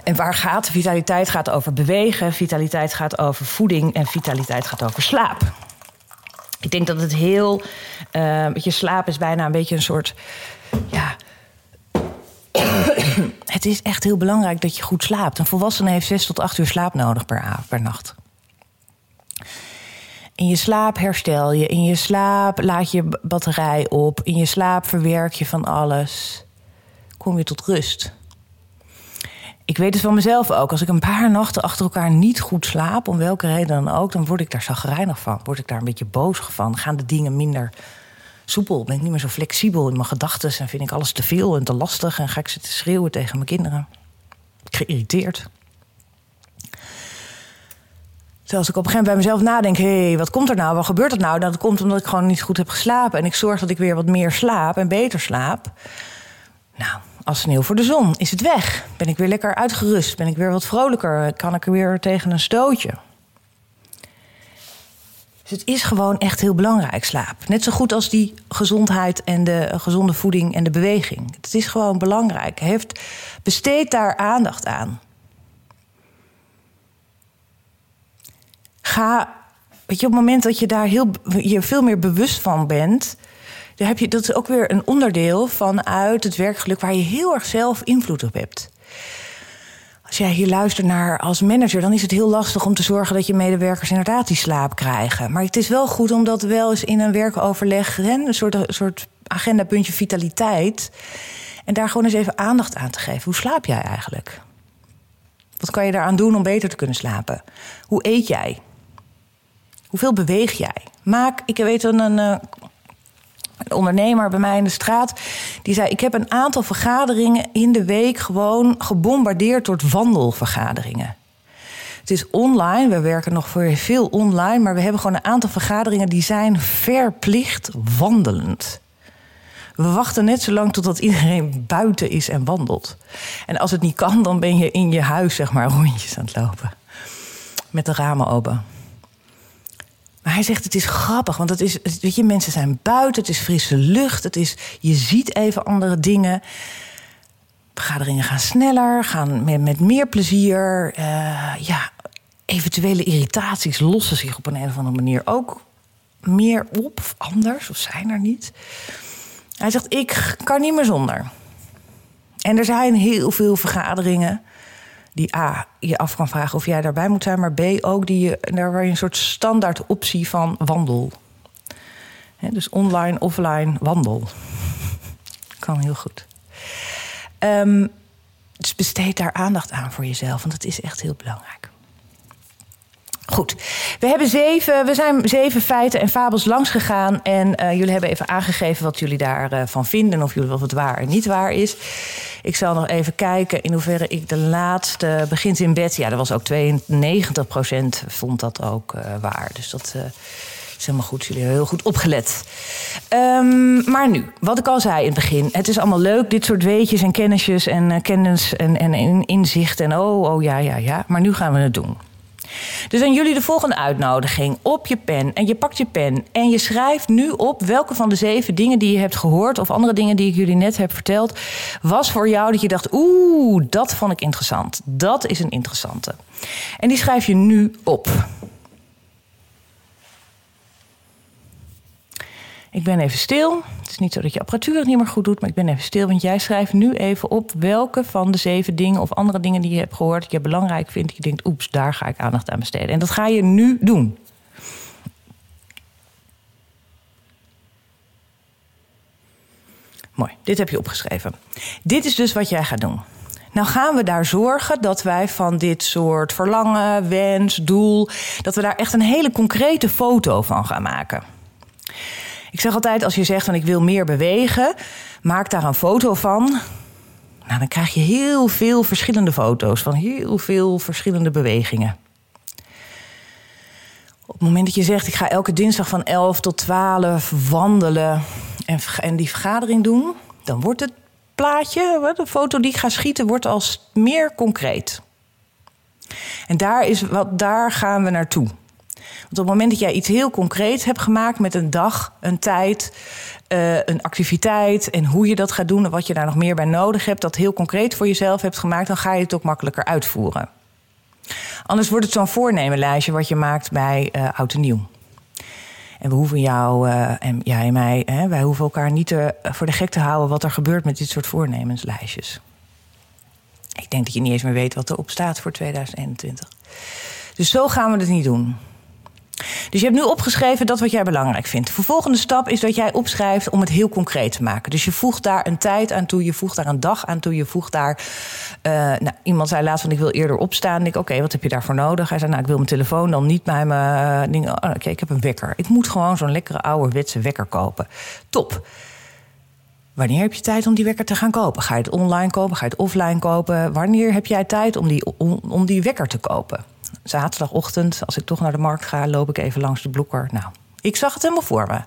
En waar gaat vitaliteit? Gaat over bewegen, vitaliteit gaat over voeding en vitaliteit gaat over slaap. Ik denk dat het heel. Uh, je slaap is bijna een beetje een soort. Ja. het is echt heel belangrijk dat je goed slaapt. Een volwassene heeft 6 tot 8 uur slaap nodig per, per nacht. In je slaap herstel je. In je slaap laat je batterij op. In je slaap verwerk je van alles. Kom je tot rust. Ik weet het van mezelf ook. Als ik een paar nachten achter elkaar niet goed slaap, om welke reden dan ook, dan word ik daar zagrijnig van. Word ik daar een beetje boos van. Gaan de dingen minder soepel? Ben ik niet meer zo flexibel in mijn gedachten en vind ik alles te veel en te lastig en ga ik zitten schreeuwen tegen mijn kinderen? Geïrriteerd. Terwijl als ik op een gegeven moment bij mezelf nadenk: hé, hey, wat komt er nou? Wat gebeurt er nou? Dat komt omdat ik gewoon niet goed heb geslapen. En ik zorg dat ik weer wat meer slaap en beter slaap. Nou, als sneeuw voor de zon is het weg. Ben ik weer lekker uitgerust. Ben ik weer wat vrolijker. Kan ik weer tegen een stootje. Dus het is gewoon echt heel belangrijk, slaap. Net zo goed als die gezondheid en de gezonde voeding en de beweging. Het is gewoon belangrijk. Heeft, besteed daar aandacht aan. Ga, weet je, op het moment dat je daar heel, je veel meer bewust van bent, dan heb je, dat is ook weer een onderdeel vanuit het werkgeluk waar je heel erg zelf invloed op hebt. Als jij hier luistert naar als manager, dan is het heel lastig om te zorgen dat je medewerkers inderdaad die slaap krijgen. Maar het is wel goed om dat wel eens in een werkoverleg, een soort, soort agendapuntje vitaliteit. En daar gewoon eens even aandacht aan te geven. Hoe slaap jij eigenlijk? Wat kan je daaraan doen om beter te kunnen slapen? Hoe eet jij? Hoeveel beweeg jij? Maak, ik weet een, een eh, een ondernemer bij mij in de straat. Die zei: Ik heb een aantal vergaderingen in de week gewoon gebombardeerd door wandelvergaderingen. Het is online, we werken nog voor veel online, maar we hebben gewoon een aantal vergaderingen die zijn verplicht wandelend. We wachten net zo lang totdat iedereen buiten is en wandelt. En als het niet kan, dan ben je in je huis zeg maar rondjes aan het lopen. Met de ramen open. Maar hij zegt het is grappig, want het is, weet je, mensen zijn buiten, het is frisse lucht, het is, je ziet even andere dingen. Vergaderingen gaan sneller, gaan met, met meer plezier. Uh, ja, eventuele irritaties lossen zich op een, een of andere manier ook meer op of anders, of zijn er niet. Hij zegt, ik kan niet meer zonder. En er zijn heel veel vergaderingen die A, je af kan vragen of jij daarbij moet zijn, maar B, ook die je, daar waar je een soort standaard optie van wandel. dus online, offline, wandel. kan heel goed. Um, dus besteed daar aandacht aan voor jezelf, want dat is echt heel belangrijk. Goed, we, hebben zeven, we zijn zeven feiten en fabels langs gegaan. En uh, jullie hebben even aangegeven wat jullie daarvan uh, van vinden. Of jullie of het waar en niet waar is. Ik zal nog even kijken in hoeverre ik de laatste begint in bed. Ja, dat was ook 92 procent vond dat ook uh, waar. Dus dat is helemaal goed. Jullie hebben heel goed opgelet. Um, maar nu, wat ik al zei in het begin. Het is allemaal leuk, dit soort weetjes en kennisjes en kennis en, en, en inzicht. En oh, oh ja, ja, ja. Maar nu gaan we het doen. Dus aan jullie de volgende uitnodiging. Op je pen. En je pakt je pen. En je schrijft nu op welke van de zeven dingen die je hebt gehoord. of andere dingen die ik jullie net heb verteld. was voor jou dat je dacht: oeh, dat vond ik interessant. Dat is een interessante. En die schrijf je nu op. Ik ben even stil. Het is niet zo dat je apparatuur het niet meer goed doet, maar ik ben even stil. Want jij schrijft nu even op welke van de zeven dingen of andere dingen die je hebt gehoord, dat je belangrijk vindt. Je denkt, oeps, daar ga ik aandacht aan besteden. En dat ga je nu doen. Mooi, dit heb je opgeschreven. Dit is dus wat jij gaat doen. Nou gaan we daar zorgen dat wij van dit soort verlangen, wens, doel, dat we daar echt een hele concrete foto van gaan maken. Ik zeg altijd, als je zegt van ik wil meer bewegen, maak daar een foto van. Nou, dan krijg je heel veel verschillende foto's van heel veel verschillende bewegingen. Op het moment dat je zegt, ik ga elke dinsdag van 11 tot 12 wandelen en, en die vergadering doen, dan wordt het plaatje, de foto die ik ga schieten, wordt als meer concreet. En daar, is wat, daar gaan we naartoe. Want op het moment dat jij iets heel concreets hebt gemaakt met een dag, een tijd, uh, een activiteit en hoe je dat gaat doen en wat je daar nog meer bij nodig hebt, dat heel concreet voor jezelf hebt gemaakt, dan ga je het ook makkelijker uitvoeren. Anders wordt het zo'n voornemenlijstje wat je maakt bij uh, Oud en Nieuw. En we hoeven jou uh, en jij en mij, hè, wij hoeven elkaar niet te, voor de gek te houden wat er gebeurt met dit soort voornemenslijstjes. Ik denk dat je niet eens meer weet wat erop staat voor 2021. Dus zo gaan we het niet doen. Dus je hebt nu opgeschreven dat wat jij belangrijk vindt. De vervolgende stap is dat jij opschrijft om het heel concreet te maken. Dus je voegt daar een tijd aan toe, je voegt daar een dag aan toe, je voegt daar. Uh, nou, iemand zei laatst van ik wil eerder opstaan. Ik oké, wat heb je daarvoor nodig? Hij zei nou ik wil mijn telefoon dan niet bij mijn uh, dingen. Oh, oké, ik heb een wekker. Ik moet gewoon zo'n lekkere ouderwetse wekker kopen. Top. Wanneer heb je tijd om die wekker te gaan kopen? Ga je het online kopen? Ga je het offline kopen? Wanneer heb jij tijd om die, om die wekker te kopen? Zaterdagochtend, als ik toch naar de markt ga, loop ik even langs de blokker. Nou, ik zag het helemaal voor me.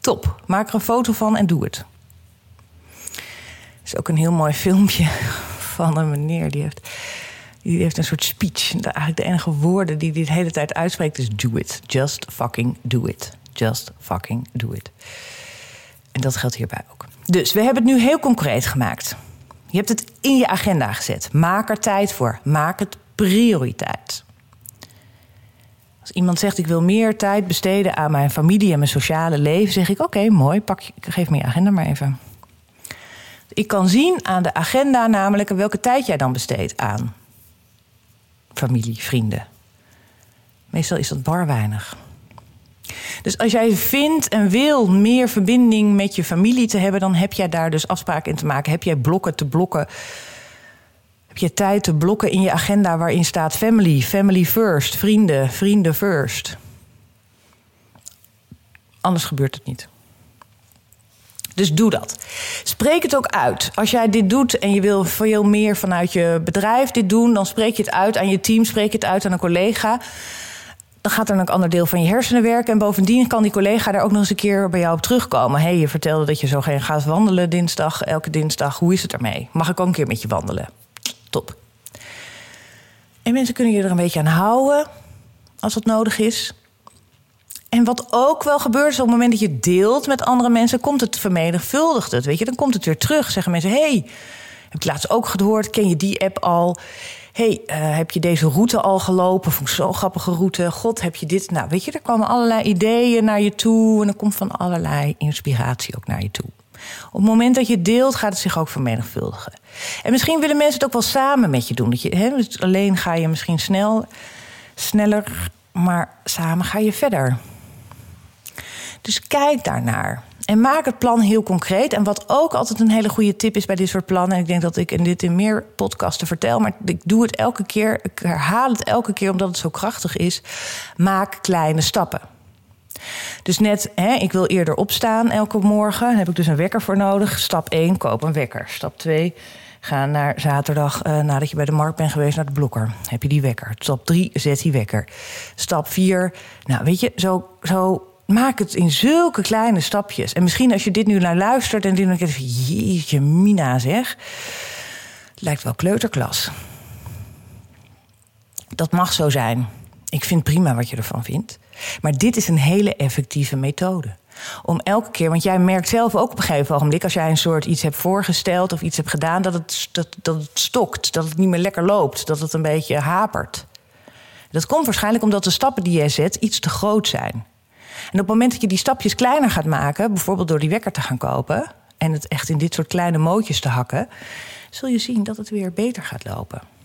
Top, maak er een foto van en doe het. Er is ook een heel mooi filmpje van een meneer die heeft, die heeft een soort speech. Eigenlijk de enige woorden die hij de hele tijd uitspreekt is do it. Just fucking do it. Just fucking do it. En dat geldt hierbij ook. Dus we hebben het nu heel concreet gemaakt. Je hebt het in je agenda gezet. Maak er tijd voor. Maak het prioriteit. Als iemand zegt ik wil meer tijd besteden aan mijn familie en mijn sociale leven, zeg ik oké, mooi, pak, geef me je agenda maar even. Ik kan zien aan de agenda namelijk welke tijd jij dan besteedt aan familie, vrienden. Meestal is dat bar weinig. Dus als jij vindt en wil meer verbinding met je familie te hebben, dan heb jij daar dus afspraken in te maken. Heb jij blokken te blokken je tijd te blokken in je agenda waarin staat family, family first, vrienden, vrienden first. Anders gebeurt het niet. Dus doe dat. Spreek het ook uit. Als jij dit doet en je wil veel meer vanuit je bedrijf dit doen, dan spreek je het uit aan je team, spreek je het uit aan een collega. Dan gaat er een ander deel van je hersenen werken. En bovendien kan die collega daar ook nog eens een keer bij jou op terugkomen. Hey, je vertelde dat je zo geen gaat wandelen dinsdag, elke dinsdag. Hoe is het ermee? Mag ik ook een keer met je wandelen? En mensen kunnen je er een beetje aan houden als dat nodig is. En wat ook wel gebeurt, is op het moment dat je deelt met andere mensen, komt het vermenigvuldigd. Het, weet je, dan komt het weer terug. Zeggen mensen: hey, heb ik laatst ook gehoord, ken je die app al? hey, uh, heb je deze route al gelopen? Vond zo'n grappige route. God, heb je dit? Nou, weet je, er komen allerlei ideeën naar je toe. En er komt van allerlei inspiratie ook naar je toe. Op het moment dat je deelt, gaat het zich ook vermenigvuldigen. En misschien willen mensen het ook wel samen met je doen. Dat je, dus alleen ga je misschien snel, sneller, maar samen ga je verder. Dus kijk daarnaar. En maak het plan heel concreet. En wat ook altijd een hele goede tip is bij dit soort plannen. En ik denk dat ik in dit in meer podcasten vertel. Maar ik doe het elke keer. Ik herhaal het elke keer omdat het zo krachtig is. Maak kleine stappen. Dus net, hè, ik wil eerder opstaan elke morgen. Daar heb ik dus een wekker voor nodig. Stap 1, koop een wekker. Stap 2, ga naar zaterdag uh, nadat je bij de markt bent geweest naar de blokker. Heb je die wekker. Stap 3, zet die wekker. Stap 4, nou weet je, zo, zo maak het in zulke kleine stapjes. En misschien als je dit nu naar luistert en denk je, jeetje, Mina zeg. Lijkt wel kleuterklas. Dat mag zo zijn. Ik vind prima wat je ervan vindt. Maar dit is een hele effectieve methode. Om elke keer, want jij merkt zelf ook op een gegeven ogenblik, als jij een soort iets hebt voorgesteld of iets hebt gedaan, dat het, dat, dat het stokt, dat het niet meer lekker loopt, dat het een beetje hapert. Dat komt waarschijnlijk omdat de stappen die jij zet iets te groot zijn. En op het moment dat je die stapjes kleiner gaat maken, bijvoorbeeld door die wekker te gaan kopen en het echt in dit soort kleine mootjes te hakken, zul je zien dat het weer beter gaat lopen.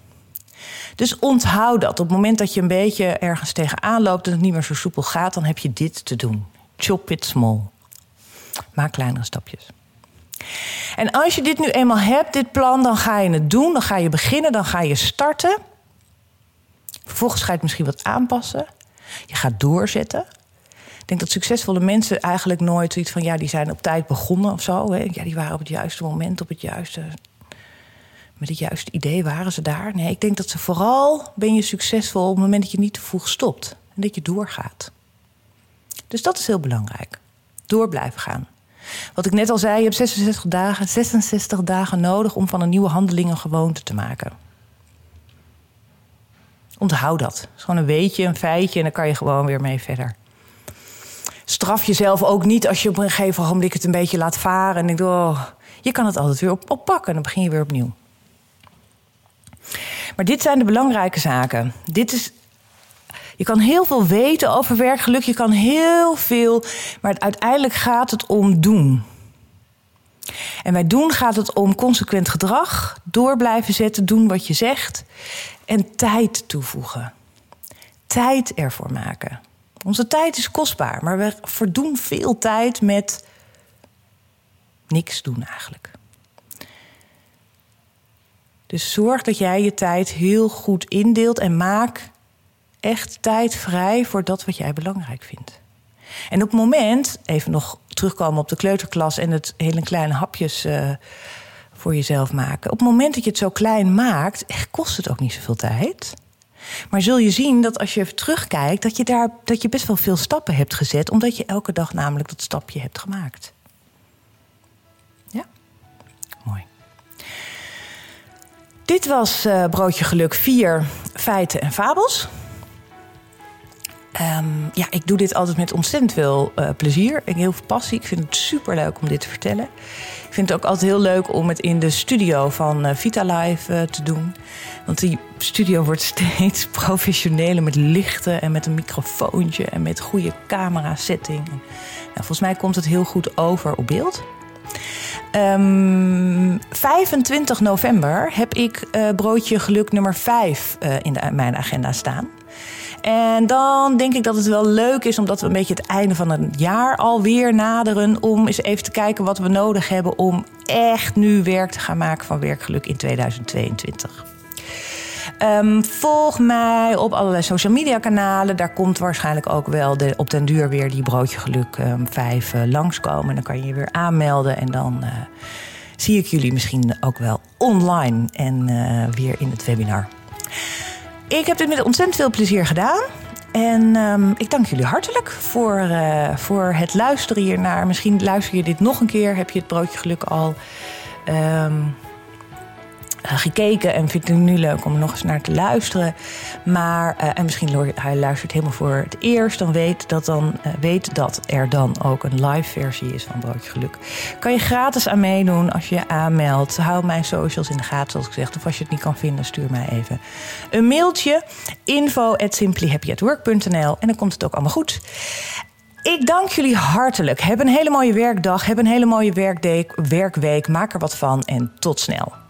Dus onthoud dat. Op het moment dat je een beetje ergens tegenaan loopt en het niet meer zo soepel gaat, dan heb je dit te doen. Chop it small. Maak kleinere stapjes. En als je dit nu eenmaal hebt, dit plan, dan ga je het doen. Dan ga je beginnen, dan ga je starten. Vervolgens ga je het misschien wat aanpassen. Je gaat doorzetten. Ik denk dat succesvolle mensen eigenlijk nooit zoiets van... ja, die zijn op tijd begonnen of zo. Hè? Ja, die waren op het juiste moment, op het juiste... met het juiste idee waren ze daar. Nee, ik denk dat ze vooral ben je succesvol... op het moment dat je niet te vroeg stopt. En dat je doorgaat. Dus dat is heel belangrijk. Door blijven gaan. Wat ik net al zei, je hebt 66 dagen, 66 dagen nodig... om van een nieuwe handeling een gewoonte te maken. Onthoud dat. Het is gewoon een weetje, een feitje... en dan kan je gewoon weer mee verder straf jezelf ook niet als je op een gegeven moment het een beetje laat varen. En denkt, oh, je kan het altijd weer op, oppakken en dan begin je weer opnieuw. Maar dit zijn de belangrijke zaken. Dit is, je kan heel veel weten over werkgeluk, je kan heel veel, maar uiteindelijk gaat het om doen. En bij doen gaat het om consequent gedrag, door blijven zetten, doen wat je zegt en tijd toevoegen. Tijd ervoor maken. Onze tijd is kostbaar, maar we verdoen veel tijd met niks doen eigenlijk. Dus zorg dat jij je tijd heel goed indeelt en maak echt tijd vrij voor dat wat jij belangrijk vindt. En op het moment, even nog terugkomen op de kleuterklas en het hele kleine hapjes uh, voor jezelf maken. Op het moment dat je het zo klein maakt, kost het ook niet zoveel tijd. Maar zul je zien dat als je terugkijkt, dat je, daar, dat je best wel veel stappen hebt gezet, omdat je elke dag namelijk dat stapje hebt gemaakt. Dit was uh, Broodje Geluk 4 feiten en fabels. Um, ja, ik doe dit altijd met ontzettend veel uh, plezier en heel veel passie. Ik vind het super leuk om dit te vertellen. Ik vind het ook altijd heel leuk om het in de studio van uh, Vitalife uh, te doen. Want die studio wordt steeds professioneler met lichten en met een microfoontje en met goede camera setting. Nou, volgens mij komt het heel goed over op beeld. Um, ehm, 25 november heb ik uh, broodje geluk nummer 5 in de, mijn agenda staan. En dan denk ik dat het wel leuk is, omdat we een beetje het einde van het jaar alweer naderen, om eens even te kijken wat we nodig hebben om echt nu werk te gaan maken van werkgeluk in 2022. Ehm, volg mij op allerlei social media kanalen. Daar komt waarschijnlijk ook wel de, op den duur weer die broodje geluk um, 5 uh, langskomen. Dan kan je je weer aanmelden en dan uh, zie ik jullie misschien ook wel online en uh, weer in het webinar. Ik heb dit met ontzettend veel plezier gedaan. En um, ik dank jullie hartelijk voor, voor het luisteren hiernaar. Misschien luister je dit nog een keer. Heb je het broodje geluk al eh, gekeken en vindt het nu leuk om nog eens naar te luisteren. Maar, uh, en misschien hij luistert helemaal voor het eerst, dan weet dat, dan, uh, weet dat er dan ook een live versie is van Broodje Geluk. Kan je gratis aan meedoen als je je aanmeldt. Hou mijn socials in de gaten, zoals ik zeg. Of als je het niet kan vinden, stuur mij even een mailtje. info at en dan komt het ook allemaal goed. Ik dank jullie hartelijk. Heb een hele mooie werkdag. Heb een hele mooie werkweek. Maak er wat van en tot snel.